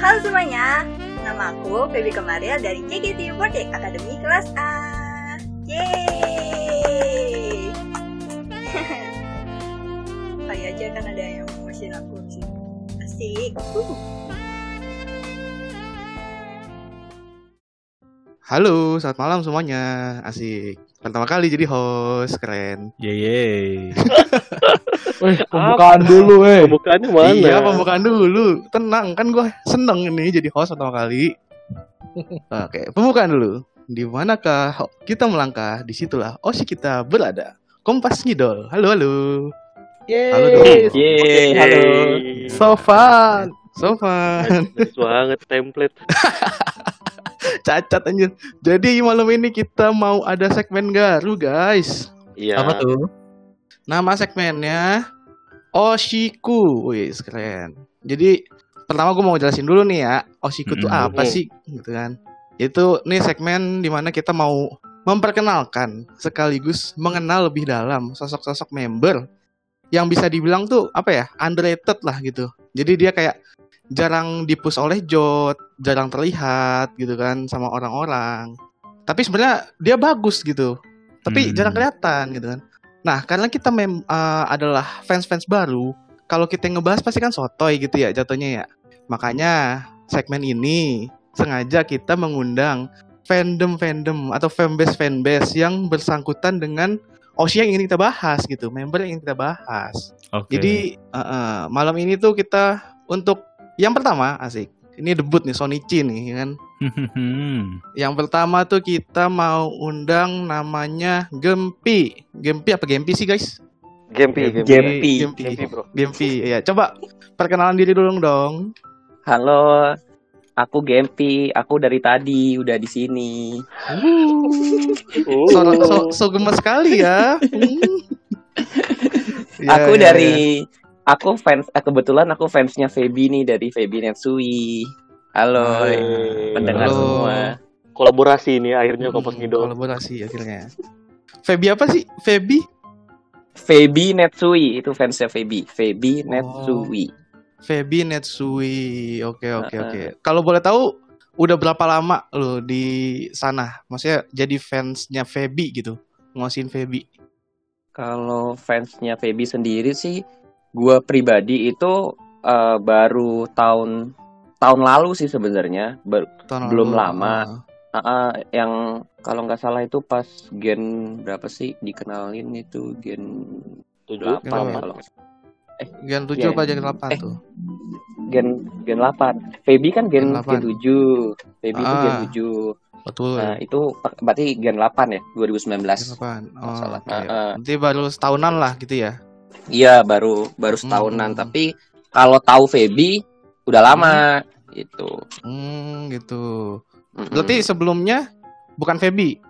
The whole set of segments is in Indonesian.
Halo semuanya, nama aku Feby Kemaria dari JKT48 Akademi Kelas A. Yeay! Kali aja kan ada yang mesin aku sih. Asik. Halo, selamat malam semuanya. Asik. Pertama kali jadi host, keren. Yeay. Wih, pembukaan dulu, eh. Pembukaannya mana? Iya, pembukaan dulu. Tenang, kan gue seneng ini jadi host pertama kali. Oke, pembukaan dulu. Di manakah kita melangkah? Di situlah Osi kita berada. Kompas Ngidol. Halo, halo. Halo dong. Yeay. Halo. So fun. Sofan. Bagus banget template. Cacat anjir. Jadi malam ini kita mau ada segmen baru, guys. Iya. Apa tuh? Nama segmennya Oshiku. Wih, keren. Jadi pertama gue mau jelasin dulu nih ya, Oshiku itu Mm-mm. apa sih gitu kan. Itu nih segmen di mana kita mau memperkenalkan sekaligus mengenal lebih dalam sosok-sosok member yang bisa dibilang tuh apa ya underrated lah gitu. Jadi dia kayak jarang dipus oleh Jot, jarang terlihat gitu kan sama orang-orang. Tapi sebenarnya dia bagus gitu. Tapi Hmm. jarang kelihatan gitu kan. Nah, karena kita mem eh, adalah fans-fans baru, kalau kita ngebahas pasti kan sotoy gitu ya jatuhnya ya. Makanya segmen ini sengaja kita mengundang fandom-fandom atau fanbase-fanbase yang bersangkutan dengan Oshi yang ingin kita bahas gitu, member yang ingin kita bahas. Oke. Jadi eh, eh, malam ini tuh kita untuk yang pertama asik. Ini debut nih Sonichi nih kan. Yang pertama tuh kita mau undang namanya Gempi. Gempi apa Gempi sih guys? Gempi, Gempi. Gempi. Gempi. Gempi, bro. Gempi. Ya, coba perkenalan diri dulu dong. Halo, aku Gempi. Aku dari tadi udah di sini. Oh. So, so, so gemes sekali ya. Hmm. Ya, aku ya, dari aku fans eh, kebetulan aku fansnya Feby nih dari Feby Netsui. Halo, Hai. pendengar Halo. semua. Kolaborasi nih akhirnya ya. Hmm, Ngidol. Kolaborasi akhirnya. Feby apa sih? Feby? Feby Netsui itu fansnya Feby. Oh. Feby Netsui. Feby Netsui. Oke, oke, Uh-uh. oke. Kalau boleh tahu udah berapa lama lo di sana? Maksudnya jadi fansnya Feby gitu. Ngosin Feby. Kalau fansnya Feby sendiri sih, gua pribadi itu eh, baru tahun tahun lalu sih sebenarnya. Belum lalu. lama. Ah. Ah, ah, yang kalau nggak salah itu pas gen berapa sih dikenalin itu gen Tujuh. 8 Gen kalau Gen 7 Iya. apa gen 8 Eh, tuh? gen gen 8. Feby kan gen Gen gen 8. 7. Feby itu gen Ah. 7. Betul. Nah, itu berarti gen 8 ya, 2019. Gen 8. Oh, salah. Ah, ah. Nanti baru setahunan lah gitu ya. Iya, baru baru setahunan, Hmm. tapi kalau tahu Feby udah lama gitu. Hmm, gitu. Mm-mm. Berarti sebelumnya bukan Feby.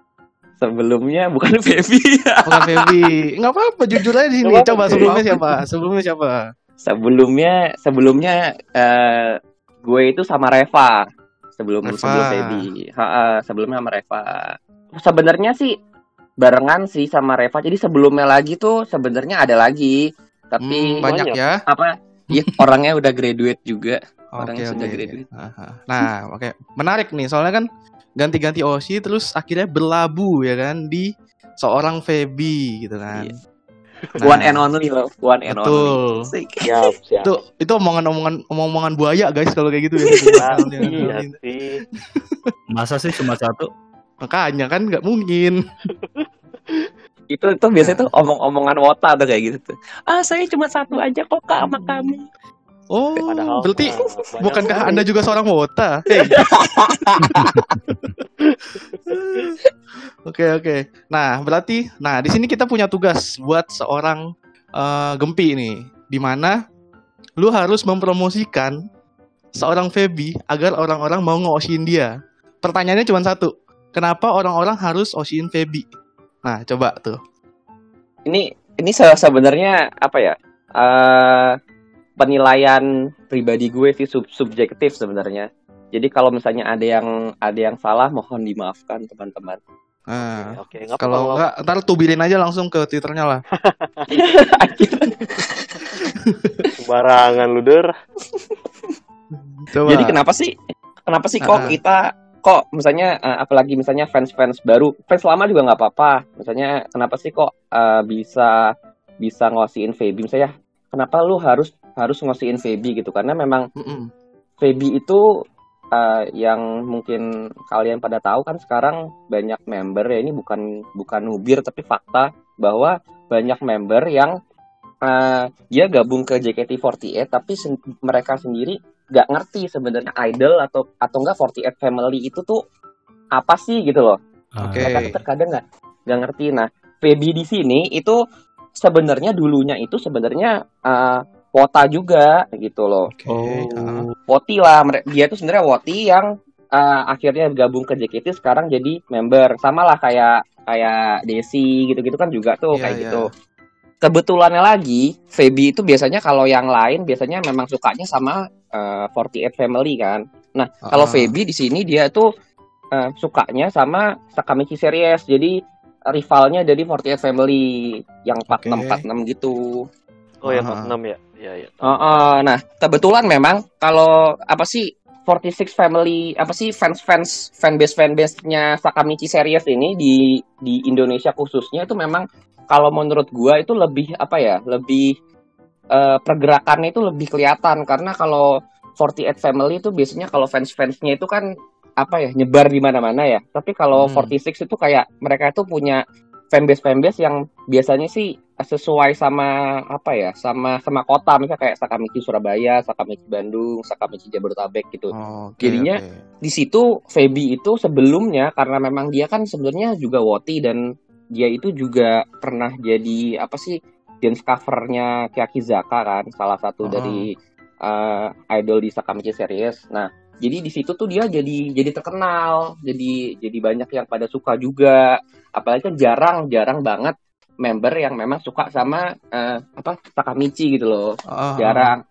sebelumnya bukan Feby. Bukan Feby. Enggak apa-apa, jujur aja di sini. Nggak Coba apa-apa. sebelumnya siapa? Sebelumnya siapa? sebelumnya sebelumnya eh, gue itu sama Reva sebelum Reva. sebelum Feby Ha, ha, sebelumnya sama Reva sebenarnya sih barengan sih sama Reva jadi sebelumnya lagi tuh sebenarnya ada lagi tapi Hmm, banyak. ya. apa ya orangnya udah graduate juga Orangnya oke. sudah graduate. Aha. Nah, oke. Menarik nih, soalnya kan ganti-ganti OC terus akhirnya berlabuh ya kan di seorang Feby gitu kan. Iya. Nah, one and only loh one and Betul. only. Siap, siap. Itu itu omongan-omongan omong-omongan buaya guys kalau kayak gitu ya. Iya sih. Masa sih cuma satu? Makanya kan nggak mungkin. Itu itu biasanya tuh omong-omongan wota tuh kayak gitu tuh ah saya cuma satu aja kok kak sama kamu Oh, Padahal berarti nah, bukankah sekali. Anda juga seorang wota? Hey. Oke, oke. Nah, berarti nah di sini kita punya tugas buat seorang eh, Gempi ini di mana lu harus mempromosikan seorang Feby agar orang-orang mau nge dia. Pertanyaannya cuma satu. Kenapa orang-orang harus oshin Feby? Nah, coba tuh. ini ini se- sebenarnya apa ya eh penilaian pribadi gue sih sub subjektif sebenarnya jadi kalau misalnya ada yang ada yang salah mohon dimaafkan teman-teman Nah, Oke, nggak kalau enggak ntar tubilin aja langsung ke Twitternya lah. Sembarangan lu, Der. Coba. Jadi kenapa sih? Kenapa sih kok Ah. kita kok misalnya eh, apalagi misalnya fans-fans baru, fans lama juga nggak apa-apa. Misalnya kenapa sih kok eh, bisa bisa ngosiin Feby misalnya? Kenapa lu harus harus ngosiin Feby gitu? Karena memang Mm-mm. Feby itu eh, yang mungkin kalian pada tahu kan sekarang banyak member ya ini bukan bukan nubir tapi fakta bahwa banyak member yang eh, dia gabung ke JKT48 tapi sen- mereka sendiri nggak ngerti sebenarnya idol atau atau enggak 48 family itu tuh apa sih gitu loh Ah, Oke. mereka tuh terkadang nggak nggak ngerti nah Feby di sini itu sebenarnya dulunya itu sebenarnya eh, Wota juga gitu loh Oke. Oh. ah. Woti lah dia tuh sebenarnya Woti yang uh, akhirnya gabung ke JKT sekarang jadi member sama lah kayak kayak Desi gitu-gitu kan juga tuh Iya, kayak iya. gitu kebetulannya lagi Feby itu biasanya kalau yang lain biasanya memang sukanya sama uh, 48 Family kan nah kalau Ah. Feby di sini dia tuh uh, sukanya sama Sakamichi Series jadi rivalnya dari 48 Family yang 46 46 gitu Oh yang Ah. 46 ya? Iya, iya. Oh, oh, nah kebetulan memang kalau apa sih 46 family apa sih fans-fans fanbase fanbase-nya Sakamichi series ini di di Indonesia khususnya itu memang kalau menurut gua itu lebih apa ya lebih eh, pergerakannya itu lebih kelihatan karena kalau 48 family itu biasanya kalau fans-fansnya itu kan apa ya nyebar di mana-mana ya tapi kalau Hmm. 46 itu kayak mereka itu punya fanbase fanbase yang biasanya sih sesuai sama apa ya sama sama kota misalnya kayak Sakamichi Surabaya, Sakamichi Bandung, Sakamichi Jabodetabek gitu. Oke, Jadinya oke. Di situ Feby itu sebelumnya karena memang dia kan sebenarnya juga Woti dan dia itu juga pernah jadi apa sih dance covernya Kyakizaka kan salah satu Oh. dari uh, idol di Sakamichi series. Nah, jadi di situ tuh dia jadi jadi terkenal, jadi jadi banyak yang pada suka juga. Apalagi kan jarang jarang banget member yang memang suka sama uh, apa Sakamichi gitu loh ah. jarang.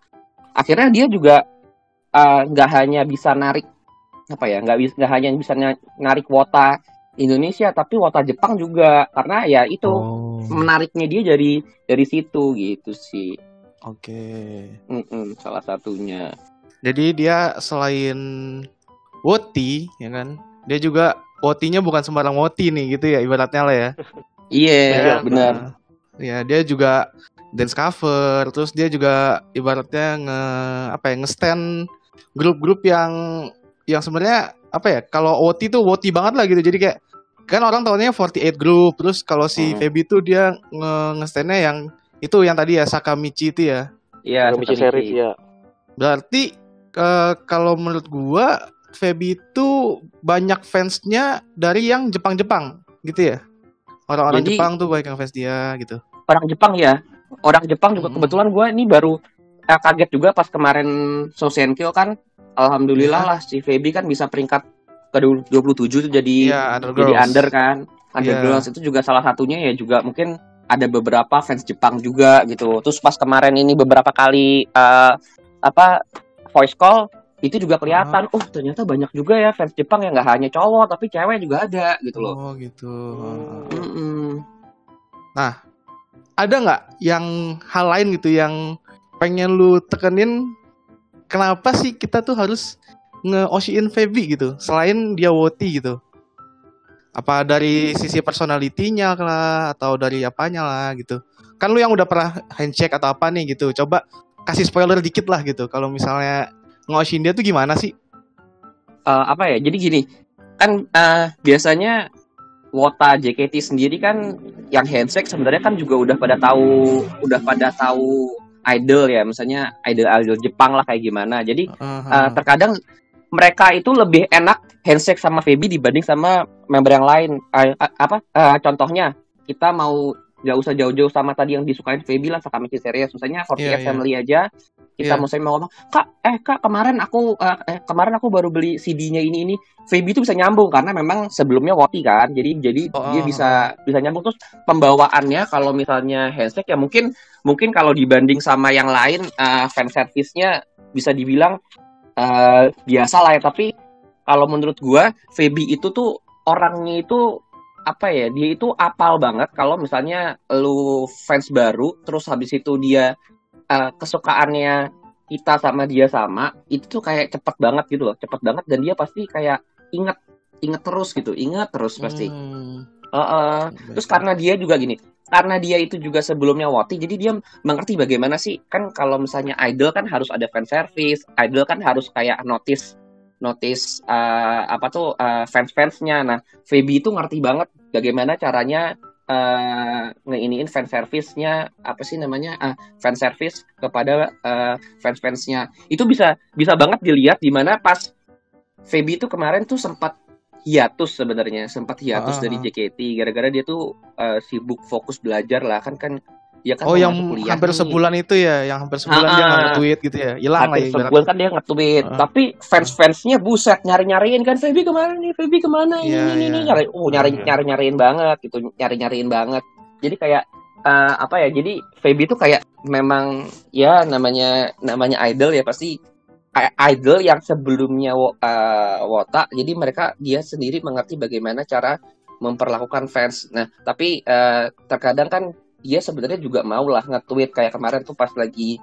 Akhirnya dia juga uh, nggak hanya bisa narik apa ya, nggak bis- nggak hanya bisa na- narik wota Indonesia, tapi wota Jepang juga karena ya itu Oh. menariknya dia dari dari situ gitu sih. Oke. Mm-mm, salah satunya. Jadi dia selain Woti, ya kan? Dia juga Wotinya bukan sembarang Woti nih gitu ya ibaratnya lah ya. Iya, benar. Nah, ya dia juga dance cover, terus dia juga ibaratnya nge apa ya nge-stand grup-grup yang yang sebenarnya apa ya kalau Woti tuh Woti banget lah gitu. Jadi kayak kan orang tahunya 48 group, terus kalau si Hmm. Feby tuh dia nge nge-standnya yang itu yang tadi ya Sakamichi itu ya. Iya, Sakamichi series ya. Berarti eh, kalau menurut gua Feby itu banyak fansnya dari yang Jepang-Jepang gitu ya. Orang-orang Jadi- Jepang tuh banyak yang fans dia gitu. Orang Jepang ya. Orang Jepang juga Hmm. kebetulan gue ini baru eh, kaget juga pas kemarin Sosenkyo kan. Alhamdulillah Iya. lah si Feby kan bisa peringkat ke 27 tuh jadi Iya, Under jadi Girls. under kan. Under Iya. Girls itu juga salah satunya ya juga mungkin ada beberapa fans Jepang juga gitu. Terus pas kemarin ini beberapa kali eh, apa voice call itu juga kelihatan, oh ternyata banyak juga ya fans Jepang yang nggak hanya cowok tapi cewek juga ada gitu loh. Oh gitu. Mm-mm. Ada nggak yang hal lain gitu yang pengen lu tekenin? Kenapa sih kita tuh harus nge-Oshin Feby gitu? Selain dia Woti gitu. Apa dari sisi personalitinya lah atau dari apanya lah gitu. Kan lu yang udah pernah handshake atau apa nih gitu. Coba kasih spoiler dikit lah gitu. Kalau misalnya nge-Oshin dia tuh gimana sih? Eh, apa ya? Jadi gini, kan eh, biasanya Wota JKT sendiri kan yang handshake sebenarnya kan juga udah pada tahu udah pada tahu idol ya, misalnya idol-idol Jepang lah kayak gimana. Jadi. Uh, terkadang mereka itu lebih enak handshake sama Feby dibanding sama member yang lain. Uh, uh, apa? uh, contohnya kita mau nggak usah jauh-jauh sama tadi yang disukain Feby lah Sakamichi series. Misalnya 48 Iya, iya. Family aja. Kita Iya. misalnya mau ngomong, kak, eh kak kemarin aku uh, eh kemarin aku baru beli CD-nya ini ini. Feby itu bisa nyambung karena memang sebelumnya Woti kan. Jadi jadi Oh, dia oh, bisa bisa nyambung terus pembawaannya kalau misalnya handshake ya mungkin mungkin kalau dibanding sama yang lain uh, fan service-nya bisa dibilang eh biasa lah ya tapi kalau menurut gua Feby itu tuh orangnya itu apa ya dia itu apal banget kalau misalnya lu fans baru terus habis itu dia eh, kesukaannya kita sama dia sama itu tuh kayak cepet banget gitu loh cepet banget dan dia pasti kayak inget inget terus gitu inget terus pasti Hmm. Heeh. terus karena dia juga gini karena dia itu juga sebelumnya woti jadi dia mengerti bagaimana sih kan kalau misalnya idol kan harus ada fan service idol kan harus kayak notice notice eh, apa tuh eh, fans-fansnya. Nah Feby itu ngerti banget bagaimana caranya eh ngeiniin fan service-nya apa sih namanya ah fan service kepada eh, fans-fansnya. Itu bisa bisa banget dilihat di mana pas Feby itu kemarin tuh sempat hiatus sebenarnya sempat hiatus Ah. dari JKT gara-gara dia tuh eh, sibuk fokus belajar lah kan kan dia kan Oh yang hampir nih. sebulan itu ya, yang hampir sebulan dia Ah, nggak ah. nge-tweet gitu ya, hilang lah ya. sebulan kan dia nge-tweet Ah. tapi fans-fansnya buset nyari-nyariin kan Feby ke mana nih Feby ke mana ini Iya, ini, ini iya. nyari oh nyari Iya. nyari nyariin banget gitu nyari nyariin banget jadi kayak eh, apa ya jadi Feby tuh kayak memang ya namanya namanya idol ya pasti idol yang sebelumnya eh, wota jadi mereka dia sendiri mengerti bagaimana cara memperlakukan fans. Nah tapi eh, terkadang kan dia sebenarnya juga mau lah nge-tweet. Kayak kemarin tuh pas lagi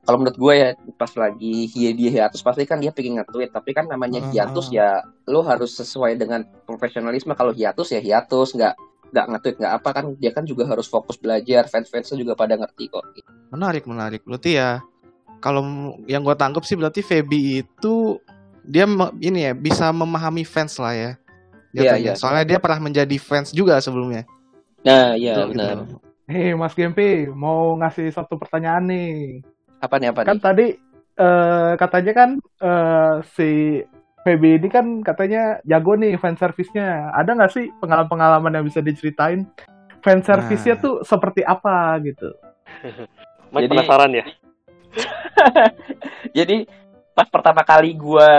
kalau menurut gue ya pas lagi dia dia hiatus pasti kan dia pengen nge-tweet. Tapi kan namanya hiatus ya lo harus sesuai dengan profesionalisme. Kalau hiatus ya hiatus nggak nggak nge-tweet nggak apa. Kan dia kan juga harus fokus belajar. Fans-fansnya juga pada ngerti kok. Menarik, menarik. Berarti ya kalau yang gue tangkap sih berarti Feby itu dia ini ya bisa memahami fans lah ya. Iya, Jatuhnya. iya. Soalnya dia pernah menjadi fans juga sebelumnya. nah iya Gitu, benar gitu. Nih Mas Gempi mau ngasih satu pertanyaan nih. apa nih apa Kan nih tadi eh, katanya kan eh, si PB ini kan katanya jago nih fan service-nya. Ada nggak sih pengalaman-pengalaman yang bisa diceritain? Fan service-nya Nah. tuh seperti apa gitu? Masih Jadi- penasaran ya? jadi pas pertama kali gue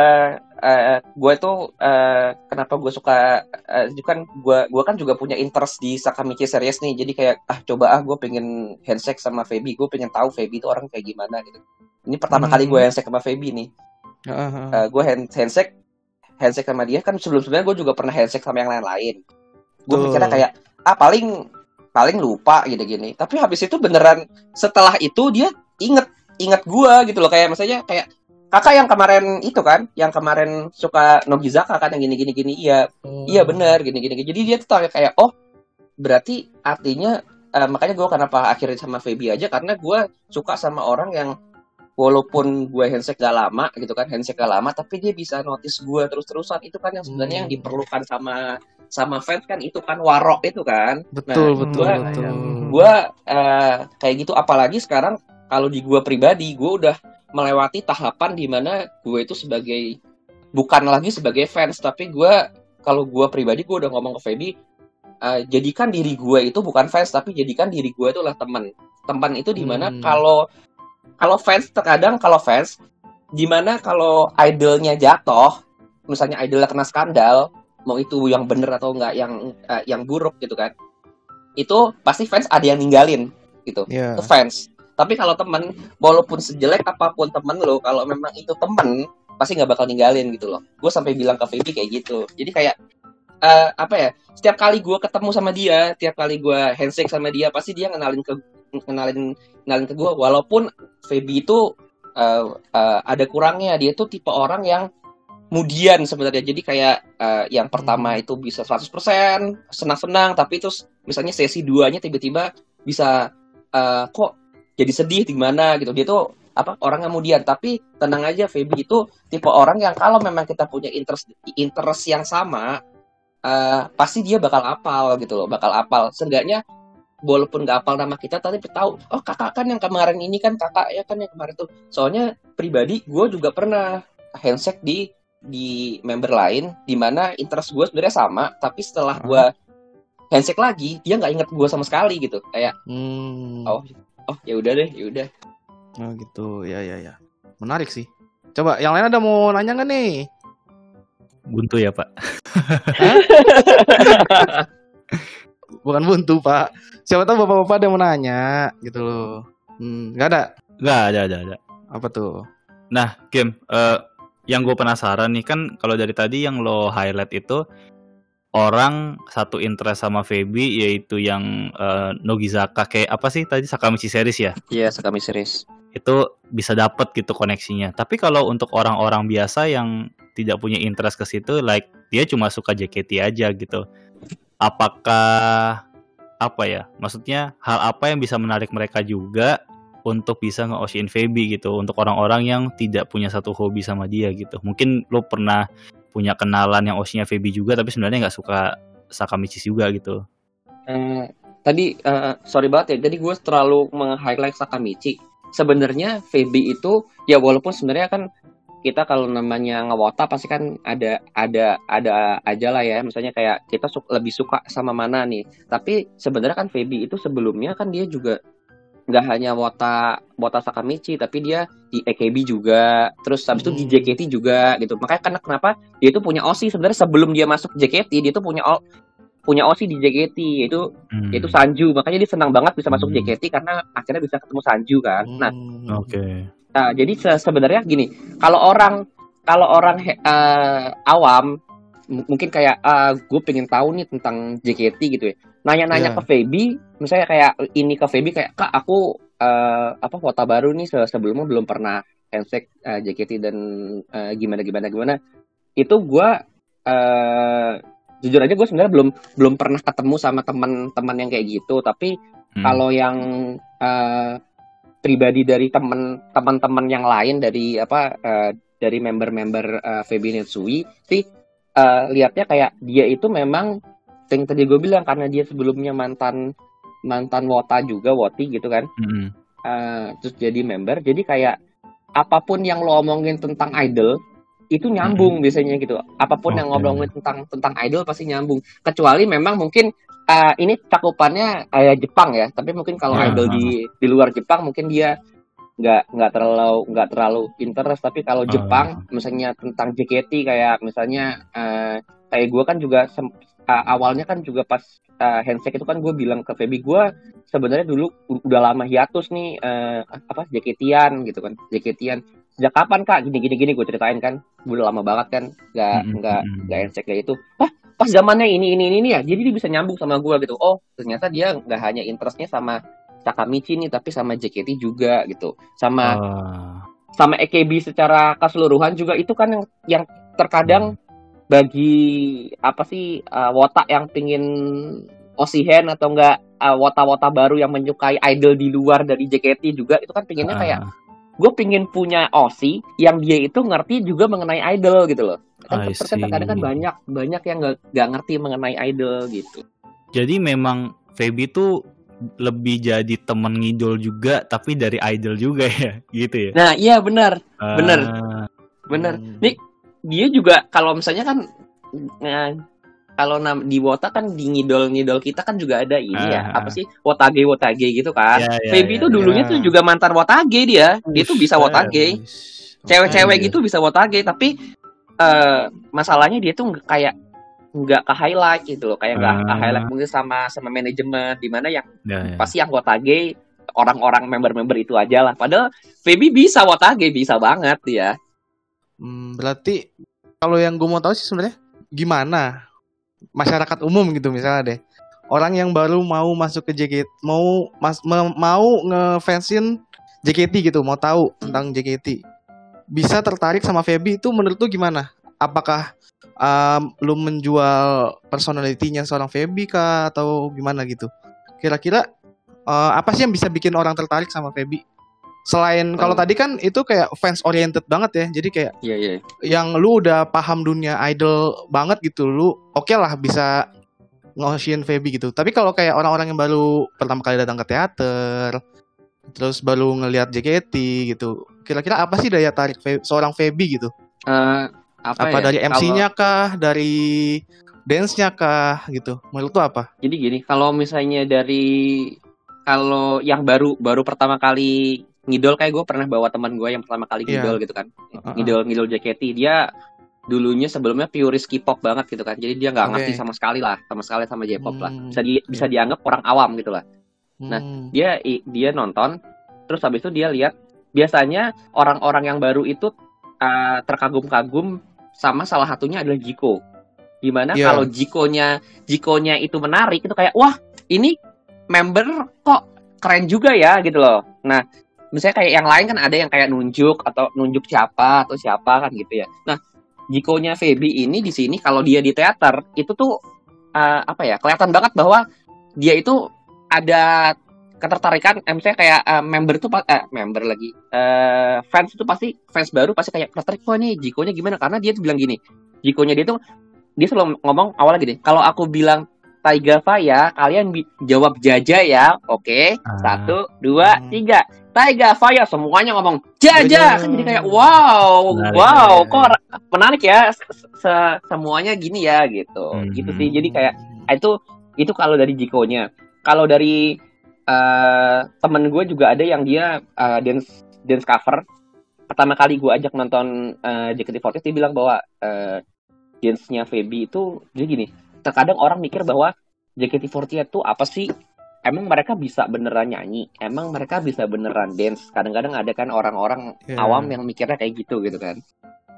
eh gue tuh eh, kenapa gue suka itu kan gue gua kan juga punya interest di Sakamichi series nih. Jadi kayak ah coba ah gue pengen handshake sama Feby. Gue pengen tahu Feby itu orang kayak gimana gitu. Ini pertama Hmm. kali gue handshake sama Feby nih. Heeh. gue hand, handshake handshake sama dia kan sebelum sebelumnya gue juga pernah handshake sama yang lain-lain. Gue mikirnya kayak ah paling paling lupa gitu gini tapi habis itu beneran setelah itu dia inget inget gue gitu loh. Kayak misalnya kayak kakak yang kemarin itu kan yang kemarin suka Nogizaka kan yang gini gini. Gini iya iya bener gini gini jadi dia tuh tahu kayak oh berarti artinya eh, makanya gue kenapa akhirnya sama Feby aja karena gue suka sama orang yang walaupun gue handshake gak lama gitu kan handshake gak lama tapi dia bisa notice gue terus terusan itu kan yang sebenarnya yang Hmm. diperlukan sama sama fans kan itu kan warok itu kan. Betul, Nah, betul, gua- betul. gue eh, kayak gitu. Apalagi sekarang kalau di gue pribadi gue udah melewati tahapan di mana gue itu sebagai bukan lagi sebagai fans tapi gue kalau gue pribadi gue udah ngomong ke Feby eh, jadikan diri gue itu bukan fans tapi jadikan diri gue itu adalah teman teman itu di mana Hmm. kalau kalau fans terkadang kalau fans di mana kalau idolnya jatuh misalnya idolnya kena skandal mau itu yang bener atau enggak yang eh, yang buruk gitu kan itu pasti fans ada yang ninggalin gitu Iya. itu fans tapi kalau temen walaupun sejelek apa pun temen lo kalau memang itu temen pasti nggak bakal ninggalin gitu loh. Gue sampai bilang ke Feby kayak gitu. Jadi kayak eh, apa ya setiap kali gue ketemu sama dia tiap kali gue handshake sama dia pasti dia ngenalin ke ngenalin ngenalin ke gue walaupun Feby itu eh, eh, ada kurangnya. Dia tuh tipe orang yang kemudian sebenarnya. Jadi kayak eh, yang pertama itu bisa 100% senang-senang tapi terus misalnya sesi duanya tiba-tiba bisa eh, kok jadi sedih di mana gitu. Dia tuh apa orang kemudian. Tapi tenang aja Feby itu tipe orang yang kalau memang kita punya interest interest yang sama eh, pasti dia bakal apal gitu loh bakal apal. Seenggaknya walaupun gak apal nama kita tapi tahu oh kakak kan yang kemarin ini kan kakak ya kan yang kemarin tuh. Soalnya pribadi gue juga pernah handshake di di member lain di mana interest gue sebenarnya sama tapi setelah gue handshake lagi dia nggak inget gue sama sekali gitu. Kayak Hmm. Oh. Oh ya udah deh ya udah Oh gitu, ya ya ya. Menarik sih. Coba yang lain ada mau nanya nggak nih? Buntu ya Pak. Bukan buntu pak. Siapa tahu bapak-bapak ada yang mau nanya gitu loh. Hmm, nggak ada. Nggak ada ada ada. Apa tuh? Nah, game eh, yang gue penasaran nih kan kalau dari tadi yang lo highlight itu orang satu interest sama Feby yaitu yang eh, Nogizaka kayak apa sih tadi Sakamichi series ya? Iya, Sakami series. itu bisa dapet gitu koneksinya. Tapi kalau untuk orang-orang biasa yang tidak punya interest ke situ, like dia cuma suka JKT aja gitu. Apakah apa ya? Maksudnya hal apa yang bisa menarik mereka juga untuk bisa nge-oshin Feby gitu untuk orang-orang yang tidak punya satu hobi sama dia gitu. Mungkin lo pernah punya kenalan yang oshinya Feby juga tapi sebenarnya nggak suka Sakamichi juga gitu. Eh, tadi eh, sorry banget ya, jadi gue terlalu meng-highlight Sakamichi. Sebenarnya Feby itu ya walaupun sebenarnya kan kita kalau namanya ngewota pasti kan ada ada ada aja lah ya misalnya kayak kita su- lebih suka sama mana nih tapi sebenarnya kan Feby itu sebelumnya kan dia juga nggak hanya wota wota Sakamichi tapi dia di AKB juga terus habis itu di Hmm. JKT juga gitu makanya karena kenapa dia itu punya OSI sebenarnya sebelum dia masuk JKT dia tuh punya o- punya OSI di JKT yaitu Hmm. yaitu Sanju makanya dia senang banget bisa masuk Hmm. JKT karena akhirnya bisa ketemu Sanju kan nah Hmm. Oke. Nah, jadi se- sebenarnya gini, kalau orang kalau orang eh, awam mungkin kayak gue pengen tahu nih tentang JKT gitu ya. Nanya-nanya Iya. ke Feby, misalnya kayak ini ke Feby kayak Kak aku eh, apa kota baru nih se- sebelumnya belum pernah handshake eh, JKT dan eh, gimana gimana gimana. Itu gue eh jujur aja gue sebenarnya belum belum pernah ketemu sama teman-teman yang kayak gitu, tapi Hmm. kalau yang eh, pribadi dari teman teman-teman yang lain dari apa eh, dari member-member uh, Febi Netsui sih eh, lihatnya kayak dia itu memang yang tadi gue bilang karena dia sebelumnya mantan mantan Wota juga Woti gitu kan. Hmm. Eh, terus jadi member jadi kayak apa pun yang lo omongin tentang idol itu nyambung biasanya gitu. Apa pun yang Oke. ngomongin tentang tentang idol pasti nyambung. Kecuali memang mungkin eh, ini cakupannya kayak Jepang ya. Tapi mungkin kalau Ya, idol di di luar Jepang mungkin dia nggak nggak terlalu nggak terlalu interest. Tapi kalau Ah. Jepang misalnya tentang JKT kayak misalnya eh, kayak gue kan juga eh, awalnya kan juga pas eh, handshake itu kan gue bilang ke Feby gue sebenarnya dulu udah lama hiatus nih eh, apa JKT-an gitu kan. JKT-an sejak kapan kak? Gini gini gini gue ceritain kan. Gue udah lama banget kan nggak Mm-mm, nggak mm-mm. nggak handshake kayak itu wah pas zamannya ini ini ini ya? Jadi dia bisa nyambung sama gue gitu. Oh ternyata dia nggak hanya interestnya sama Sakamichi nih tapi sama JKT juga gitu. Sama Ah. sama EKB secara keseluruhan juga itu kan yang yang terkadang bagi apa sih uh, wota yang pingin osihen atau enggak uh, wota-wota baru yang menyukai idol di luar dari JKT juga itu kan pinginnya kayak Ah. gue pingin punya osi yang dia itu ngerti juga mengenai idol gitu loh kan I terkadang kan banyak banyak yang nggak nggak ngerti mengenai idol gitu Jadi memang Feby tuh lebih jadi temen ngidol juga tapi dari idol juga ya gitu ya. nah iya benar Bener. Ah. benar Hmm. Nih, dia juga kalau misalnya kan nah, kalau di Wota kan di ngidol-ngidol kita kan juga ada ini ya Ah. apa sih Wotage Wotage gitu kan Ya, ya, Feby ya, tuh ya. dulunya tuh juga mantan Wotage dia dia tuh bisa Wotage cewek-cewek gitu bisa Wotage tapi eh masalahnya dia tuh kayak nggak ke highlight gitu loh kayak nggak ke Ah. highlight mungkin sama sama manajemen di mana yang Ya, ya. pasti yang Wotage orang-orang member-member itu aja lah padahal Feby bisa Wotage bisa banget dia Hmm, berarti kalau yang gue mau tahu sih sebenarnya gimana masyarakat umum gitu misalnya deh. Orang yang baru mau masuk ke JKT mau mas, me- mau ngefansin JKT gitu mau tahu tentang JKT bisa tertarik sama Feby itu menurut lu gimana? Apakah um, lu menjual personalitinya seorang Feby kah atau gimana gitu? Kira-kira uh, apa sih yang bisa bikin orang tertarik sama Feby selain kalau Oh. tadi kan itu kayak fans oriented banget ya. Jadi kayak iya iya. yang lu udah paham dunia idol banget gitu lu oke lah bisa ngoshin Feby gitu. Tapi kalau kayak orang-orang yang baru pertama kali datang ke teater terus baru ngelihat JKT gitu kira-kira apa sih daya tarik Fe- seorang Feby gitu? Eh, apa, apa ya? dari Kalau- MC-nya kah? Dari dance-nya kah gitu? Menurut lu apa? Jadi gini, kalau misalnya dari kalau yang baru baru pertama kali ngidol kayak gue pernah bawa teman gue yang pertama kali Iya. ngidol gitu kan, Heeh. ngidol ngidol JKT dia dulunya sebelumnya purist K-pop banget gitu kan, jadi dia nggak Oke. ngerti sama sekali lah, sama sekali sama J-pop lah, Hmm. bisa di, bisa dianggap orang awam gitu lah. Nah, Hmm. Dia i- dia nonton, terus habis itu dia lihat biasanya orang-orang yang baru itu uh, terkagum-kagum sama salah satunya adalah Jiko. Di mana Iya. kalau Jikonya Jikonya itu menarik itu kayak wah ini member kok keren juga ya gitu loh. Nah misalnya kayak yang lain kan ada yang kayak nunjuk atau nunjuk siapa atau siapa kan gitu ya. Nah, Jikonya Feby ini di sini kalau dia di teater itu tuh eh, apa ya kelihatan banget bahwa dia itu ada ketertarikan eh, misalnya kayak eh, member pa- eh, member lagi eh, fans itu pasti fans baru pasti kayak tertarik wah nih Jikonya gimana karena dia tuh bilang gini Jikonya dia tuh dia selalu ngomong awalnya gini kalau aku bilang Taiga Faya kalian jawab Jaja ya oke Ah. satu dua Hmm. tiga Taiga Faya semuanya ngomong Jaja. Kan jadi kayak wow Menarik, wow menarik. kok menarik ya Se- se- semuanya gini ya gitu. Hmm. gitu sih. Jadi kayak ah, itu itu kalau dari Jikonya. Kalau dari eh temen gue juga ada yang dia eh, dance dance cover. Pertama kali gue ajak nonton eh, JKT48 dia bilang bahwa eh, dance-nya Feby itu jadi gini. Terkadang orang mikir bahwa JKT48 itu apa sih emang mereka bisa beneran nyanyi emang mereka bisa beneran dance kadang-kadang ada kan orang-orang Iya. awam yang mikirnya kayak gitu gitu kan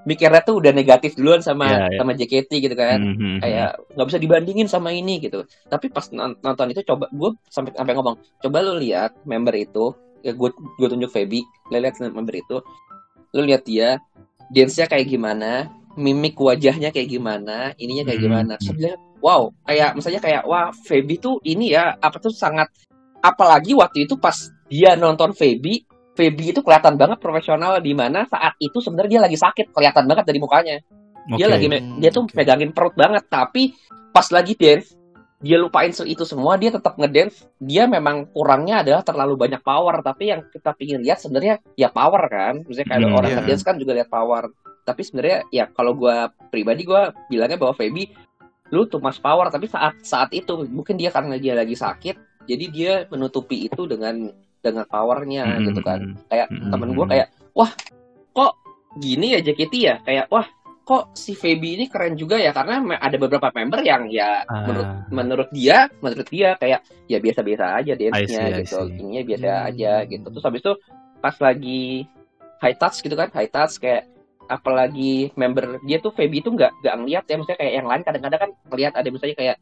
mikirnya tuh udah negatif duluan sama Iya, iya. sama JKT gitu kan Mhm. kayak nggak bisa dibandingin sama ini gitu tapi pas non- nonton itu coba gue sampai sampai ngomong coba lu lihat member itu ya gue gue tunjuk Feby lu lihat member itu lu lihat dia dance nya kayak gimana mimik wajahnya kayak gimana ininya kayak Hmm. gimana Terus dia, wow kayak misalnya kayak wah Feby tuh ini ya apa tuh sangat apalagi waktu itu pas dia nonton Feby Feby itu kelihatan banget profesional di mana saat itu sebenarnya dia lagi sakit kelihatan banget dari mukanya dia Oke. lagi dia tuh oke. pegangin perut banget tapi pas lagi dance dia lupain itu semua dia tetap ngedance dia memang kurangnya adalah terlalu banyak power tapi yang kita pingin lihat sebenarnya ya power kan misalnya kayak Hmm, orang iya. ngedance kan juga lihat power tapi sebenarnya ya kalau gua pribadi gua bilangnya bahwa Feby lu tuh mas power tapi saat saat itu mungkin dia karena dia lagi sakit jadi dia menutupi itu dengan dengan powernya Mhm. gitu kan kayak Mhm. temen gue kayak wah kok gini ya JKT ya kayak wah kok si Feby ini keren juga ya karena ada beberapa member yang ya Ah. menurut menurut dia menurut dia kayak ya biasa-biasa aja dance-nya gitu ininya biasa Hmm. aja gitu terus habis itu pas lagi high touch gitu kan high touch kayak apalagi member dia tuh Feby itu nggak nggak ngeliat ya maksudnya kayak yang lain kadang-kadang kan ngeliat ada misalnya kayak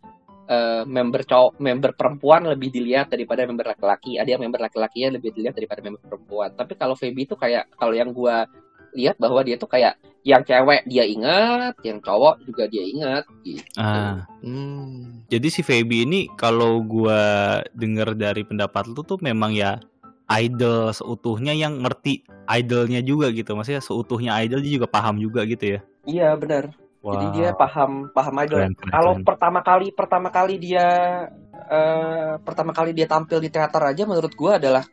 eh, member cowok member perempuan lebih dilihat daripada member laki-laki ada yang member laki-lakinya lebih dilihat daripada member perempuan. Tapi kalau Feby itu kayak kalau yang gua lihat bahwa dia tuh kayak yang cewek dia ingat yang cowok juga dia ingat gitu. Ah, Hmm. jadi si Feby ini kalau gua denger dari pendapat lu tuh memang ya idol seutuhnya yang ngerti idolnya juga gitu. Maksudnya seutuhnya idol dia juga paham juga gitu ya. iya benar jadi dia paham paham idol kalau pertama kali pertama kali dia eh, pertama kali dia tampil di teater aja menurut gua adalah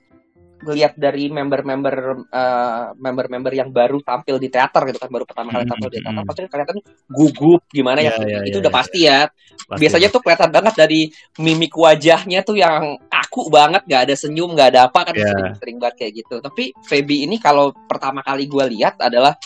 ngelihat dari member-member eh, member-member yang baru tampil di teater gitu kan baru pertama kali Mm, tampil di teater mm. pasti kelihatan gugup gimana ya, Iya, iya, itu iya, udah iya. pasti ya Pasti. biasanya tuh kelihatan banget dari mimik wajahnya tuh yang kaku banget nggak ada senyum nggak ada apa kan Iya. sering, sering banget kayak gitu tapi Feby ini kalau pertama kali gua lihat adalah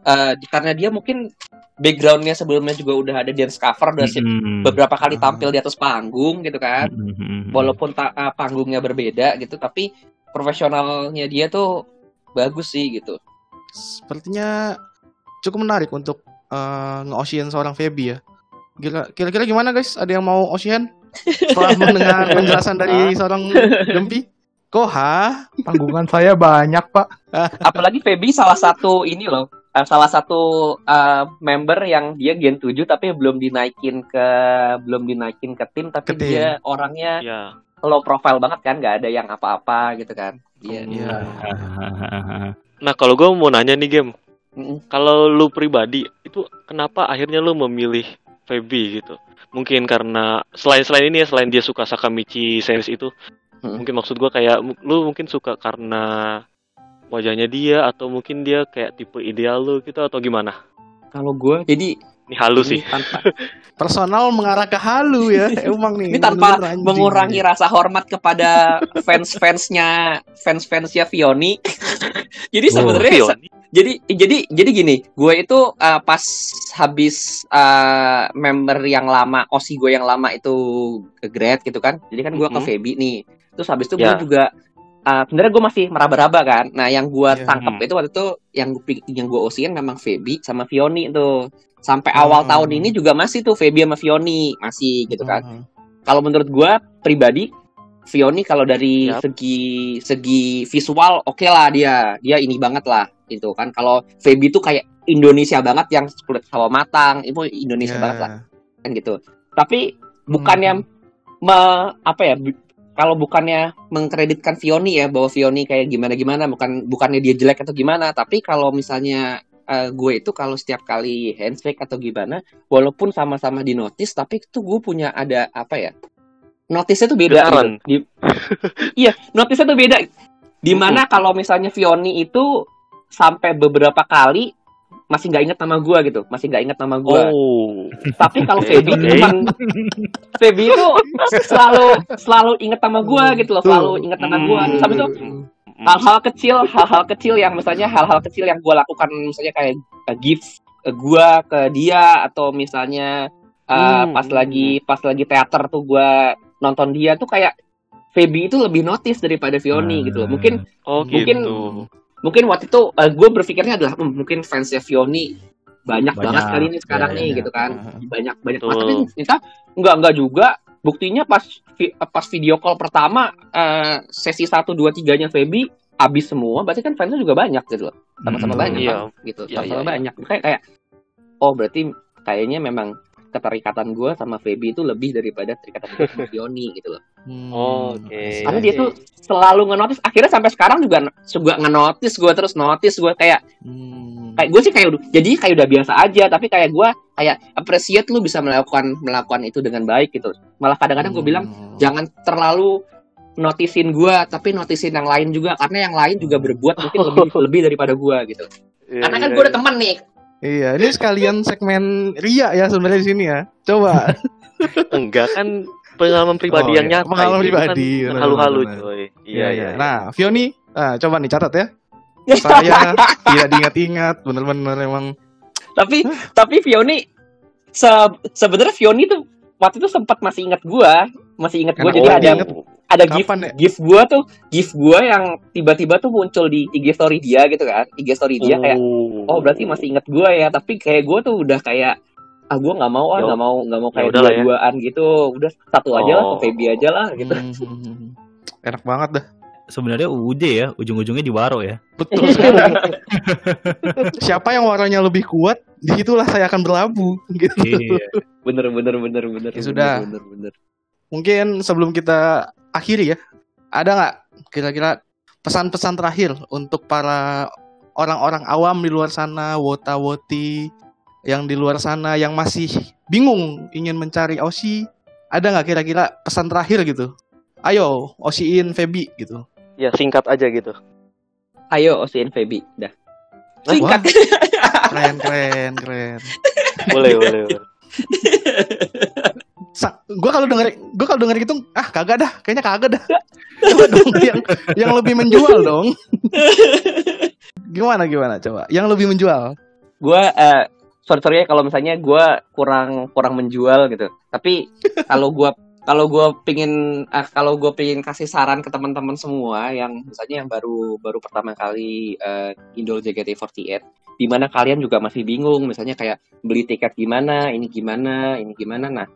eh, karena dia mungkin backgroundnya sebelumnya juga udah ada dance cover udah Mm-mm. beberapa kali Ah. tampil di atas panggung gitu kan Mm-mm. walaupun ta- uh, panggungnya berbeda gitu tapi profesionalnya dia tuh bagus sih gitu Sepertinya cukup menarik untuk eh, nge-Ocean seorang Feby ya. Gila, kira-kira gimana guys? Ada yang mau Ocean? Setelah mendengar penjelasan dari seorang Dempi? Koha? Tanggungan saya banyak, Pak. apalagi Feby salah satu ini loh uh, salah satu uh, member yang dia Gen 7 tapi belum dinaikin ke belum dinaikin ke tim tapi Ke tim. dia orangnya Ya. Low profile banget kan nggak ada yang apa-apa gitu kan Iya. Nah, kalau gue mau nanya nih, game. Mm-mm. Kalau lu pribadi, itu kenapa akhirnya lu memilih Feby gitu? Mungkin karena selain selain ini ya, selain dia suka Sakamichi series itu, Mm. mungkin maksud gua kayak lu mungkin suka karena wajahnya dia atau mungkin dia kayak tipe ideal lu gitu atau gimana? kalau gue jadi Ini halus ini sih. tanpa Personal mengarah ke halu ya. Emang nih. ini tanpa mengurangi rasa hormat kepada fans-fansnya fans-fansnya Fioni jadi Oh, sebenarnya Fioni. jadi jadi jadi gini gue itu uh, pas habis uh, member yang lama osi gue yang lama itu ke grade gitu kan jadi kan gue ke Mhm. Feby nih terus habis itu Ya. gue juga uh, sebenarnya gue masih meraba-raba kan nah yang gue tangkap Hmm. itu waktu itu yang gue yang gue osiin memang Feby sama Fioni tuh sampai awal Hmm. tahun ini juga masih tuh Feby sama Fioni masih gitu kan Hmm. kalau menurut gue pribadi Vioni kalau dari Yap. segi segi visual oke lah dia dia ini banget lah itu kan kalau Feby tuh kayak Indonesia banget yang kulit sawo matang itu Indonesia Ya. banget lah kan gitu tapi bukannya me, apa ya kalau bukannya mengkreditkan Vioni ya bahwa Vioni kayak gimana gimana bukan bukannya dia jelek atau gimana tapi kalau misalnya eh, gue itu kalau setiap kali handshake atau gimana walaupun sama-sama di notice tapi itu gue punya ada apa ya notice-nya tuh beda Getaran. gitu. Di- iya notice-nya tuh beda di mana kalau misalnya Vioni itu sampai beberapa kali masih nggak inget nama gue gitu masih nggak inget nama gue Oh. tapi kalau Feby oke. cuman Feby itu selalu selalu inget nama gue gitu loh selalu inget nama gue Hmm. tapi itu hal-hal kecil hal-hal kecil yang misalnya hal-hal kecil yang gue lakukan misalnya kayak uh, gift uh, gue ke dia atau misalnya uh, Hmm. pas lagi pas lagi teater tuh gue nonton dia tuh kayak Feby itu lebih notice daripada Vioni Hmm. gitu loh mungkin Oh Mungkin- gitu. mungkin waktu itu gue berpikirnya adalah "Hmm, mungkin fansnya Vioni banyak, Banyak, banget kali ini sekarang ya, nih ya. gitu kan banyak banyak Betul. banget tapi ternyata enggak enggak juga buktinya pas vi- pas video call pertama eh, sesi 1 2 3 nya Feby habis semua berarti kan fansnya juga banyak gitu loh sama-sama Hmm. banyak Iya. kan, gitu Iya, sama-sama iya, iya. banyak kayak kayak oh berarti kayaknya memang keterikatan gue sama Feby itu lebih daripada keterikatan gue sama Vioni gitu loh Hmm. Oh, oke. karena dia tuh selalu ngenotis akhirnya sampai sekarang juga juga ngenotis gue terus notice gue kayak Hmm. kayak gue sih kayak udah jadi kayak udah biasa aja tapi kayak gue kayak appreciate lu bisa melakukan melakukan itu dengan baik gitu malah kadang-kadang gue bilang Hmm. jangan terlalu notisin gue tapi notisin yang lain juga karena yang lain juga berbuat mungkin lebih lebih daripada gue gitu Iya, karena kan iya, gue udah iya. temen nih Iya, ini sekalian segmen Ria ya sebenarnya di sini ya. Coba. enggak kan pengalaman pribadi Oh, yang iya. nyata. Pengalaman ini pribadi, Kan halu-halu coy. Iya iya. Nah, Vioni, ah, coba nih catat ya. Saya tidak diingat-ingat, bener-bener emang. tapi tapi Vioni se- sebenarnya Vioni tuh waktu itu sempat masih ingat gue masih ingat gue Kenapa jadi dia ada ingat? Ada gift ya? gift gue tuh gift gue yang tiba-tiba tuh muncul di IG story dia gitu kan IG story dia kayak oh berarti masih inget gue ya tapi kayak gue tuh udah kayak ah gue nggak mau ah nggak mau nggak mau ya kayak udah lah ya. gitu udah satu aja lah Oh. ke Feby aja lah gitu Hmm. Enak banget dah. Sebenarnya UUD ya, ujung-ujungnya di Waro ya. Betul sekali. Siapa yang warnanya lebih kuat, di situlah saya akan berlabuh. Gitu. Iya. bener bener bener bener Ya sudah. bener bener Mungkin sebelum kita akhiri ya, ada nggak kira-kira pesan-pesan terakhir untuk para orang-orang awam di luar sana, wota-woti yang di luar sana yang masih bingung ingin mencari Osi, ada nggak kira-kira pesan terakhir gitu? Ayo, Osiin Feby gitu. Ya singkat aja gitu. ayo Osin Feby dah singkat Keren, keren, keren. Boleh boleh. boleh. Gua kalau denger gua kalau denger gitu ah kagak dah, kayaknya kagak dah. Coba dong yang yang lebih menjual dong. gimana gimana coba? Yang lebih menjual. gue eh sorry sorry ya kalau misalnya gue kurang kurang menjual gitu tapi kalau gue kalau gue pingin eh, kalau gue pingin kasih saran ke teman-teman semua yang misalnya yang baru baru pertama kali eh, Indol JKT48 di mana kalian juga masih bingung misalnya kayak beli tiket gimana ini gimana ini gimana nah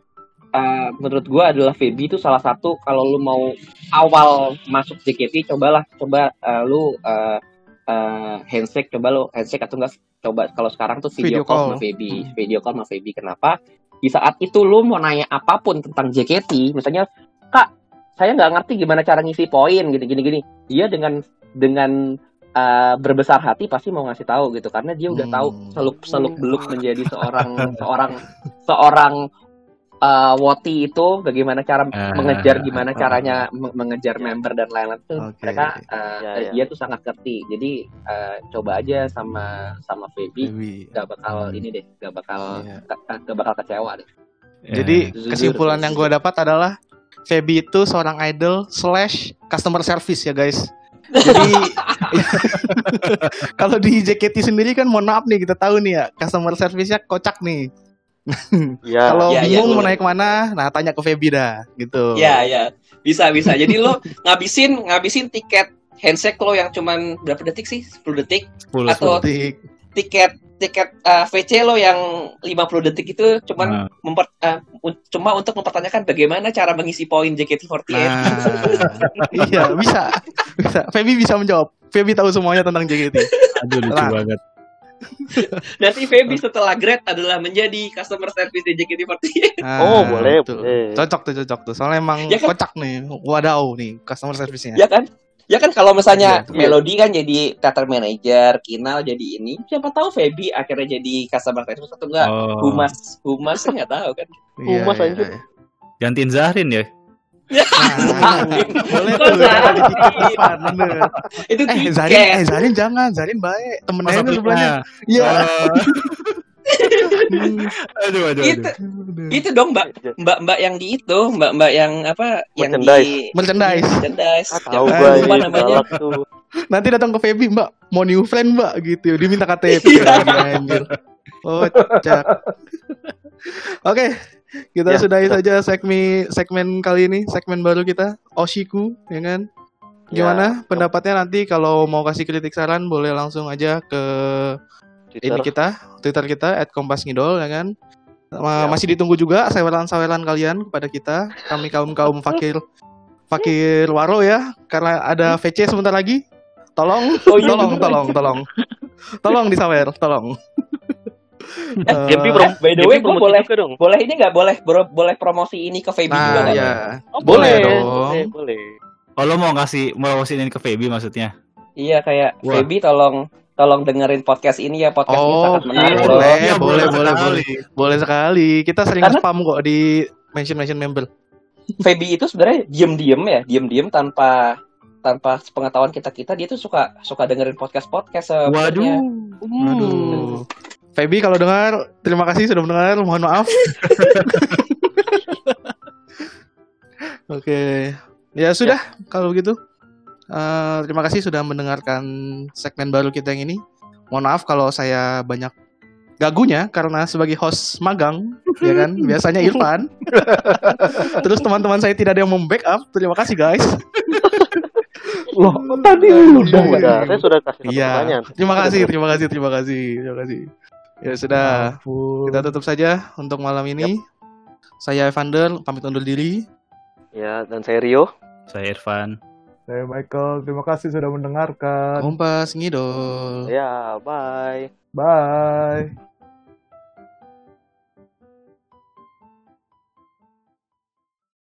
eh, menurut gue adalah Feby itu salah satu kalau lu mau awal masuk JKT cobalah coba eh, lu eh, eh, handshake coba lu handshake atau enggak coba kalau sekarang tuh Video video, call call. sama Feby video call sama Feby kenapa di saat itu lu mau nanya apa pun tentang JKT misalnya kak saya nggak ngerti gimana cara ngisi poin gini gini gini dia dengan dengan uh, berbesar hati pasti mau ngasih tahu gitu karena dia udah Hmm. tahu seluk seluk beluk menjadi seorang seorang seorang uh, woti itu bagaimana cara Ah. mengejar gimana caranya me- mengejar member dan lain-lain tuh Oke. mereka uh, Ya, ya. dia tuh sangat ngerti jadi uh, coba aja sama sama Feby gak bakal Hmm. ini deh gak bakal Iya. gak, gak bakal kecewa deh Jadi Jujur. kesimpulan yang gue dapat adalah Feby itu seorang idol slash customer service ya guys. Jadi kalau di JKT sendiri kan mohon maaf nih kita tahu nih ya customer service-nya kocak nih. Ya. Kalau ya, bingung ya, mau naik mana, nah tanya ke Feby dah gitu. ya ya bisa bisa jadi lo ngabisin ngabisin tiket handshake lo yang cuman berapa detik sih 10 detik 10 Atau- Detik. tiket tiket eh, VC lo yang 50 detik itu cuman Nah. memper, un- cuma untuk mempertanyakan bagaimana cara mengisi poin JKT48. Nah, iya bisa, bisa. Feby bisa menjawab. Feby tahu semuanya tentang JKT. Aduh lucu Lah. banget. Nanti Feby setelah grade adalah menjadi customer service di JKT48. Nah, Oh, boleh, betul. boleh. Cocok tuh, cocok tuh. Soalnya emang Ya kan? kocak nih. Wadaw nih customer service-nya. ya kan? Ya kan kalau misalnya iya. Melody kan jadi theater manager, Kinal jadi ini, siapa tahu Feby akhirnya jadi customer service atau enggak? Oh. Humas, humas nggak tahu kan? Iya, Humas, iya, anjir. iya. Gantiin Zahrin ya. Nah, boleh tuh. Bener. Itu Eh. Zarin, eh, Zarin jangan. Zarin baik. Temen aja sebelahnya. Iya. Aduh, aduh, Itu aduh. itu dong mbak mbak mbak yang di itu mbak mbak yang apa yang di Merchandise. merchandise Ah, tahu gue namanya. Nanti datang ke Feby, Mbak. Mau new friend, Mbak, gitu. Diminta KTP Iya. anjir. Oh, cak. Oke, kita Ya. sudahi saja segmen segmen kali ini, segmen baru kita, Oshiku, ya kan? Gimana Ya. pendapatnya nanti kalau mau kasih kritik saran boleh langsung aja ke Twitter. ini kita, Twitter kita @kompasngidol ya kan. Ya. Masih ditunggu juga saweran-saweran kalian kepada kita, kami kaum-kaum fakir fakir waro ya, karena ada VC sebentar lagi. Tolong, Oh, iya, tolong, bener. tolong, tolong. Tolong disawer, tolong. Eh, Gempi prom by the way, gua promosi boleh- juga dong. boleh ini nggak boleh bro- boleh promosi ini ke Feby juga Nah, nggak? ya. Oh, Boleh boleh, dong. boleh, boleh. Oh, lo mau ngasih mau ini ke Feby maksudnya? iya kayak Wah. Feby tolong tolong dengerin podcast ini ya podcast ini Oh, sangat menarik iya, boleh. Iya, boleh, boleh, sekali. Boleh sekali. Kita sering Karena- spam kok di mention-mention member. Feby itu sebenarnya diem-diem ya diem-diem tanpa tanpa pengetahuan kita kita dia tuh suka suka dengerin podcast podcast sebenarnya Waduh. Aduh. Feby kalau dengar, terima kasih sudah mendengar. Mohon maaf. Oke. Ya sudah kalau begitu. Eh, terima kasih sudah mendengarkan segmen baru kita yang ini. Mohon maaf kalau saya banyak gagunya karena sebagai host magang, ya kan? Biasanya Irfan. Terus teman-teman saya tidak ada yang membackup. Terima kasih guys. Loh, tadi lu udah. saya sudah kasih Iya. pertanyaan. Terima kasih, terima kasih, terima kasih, terima kasih. Ya sudah. Ampun. Kita tutup saja untuk malam ini. Saya Evander, pamit undur diri. Ya, dan saya Rio. Saya Irfan. Saya Michael, terima kasih sudah mendengarkan. Kompas ngidol. Ya, bye. Bye.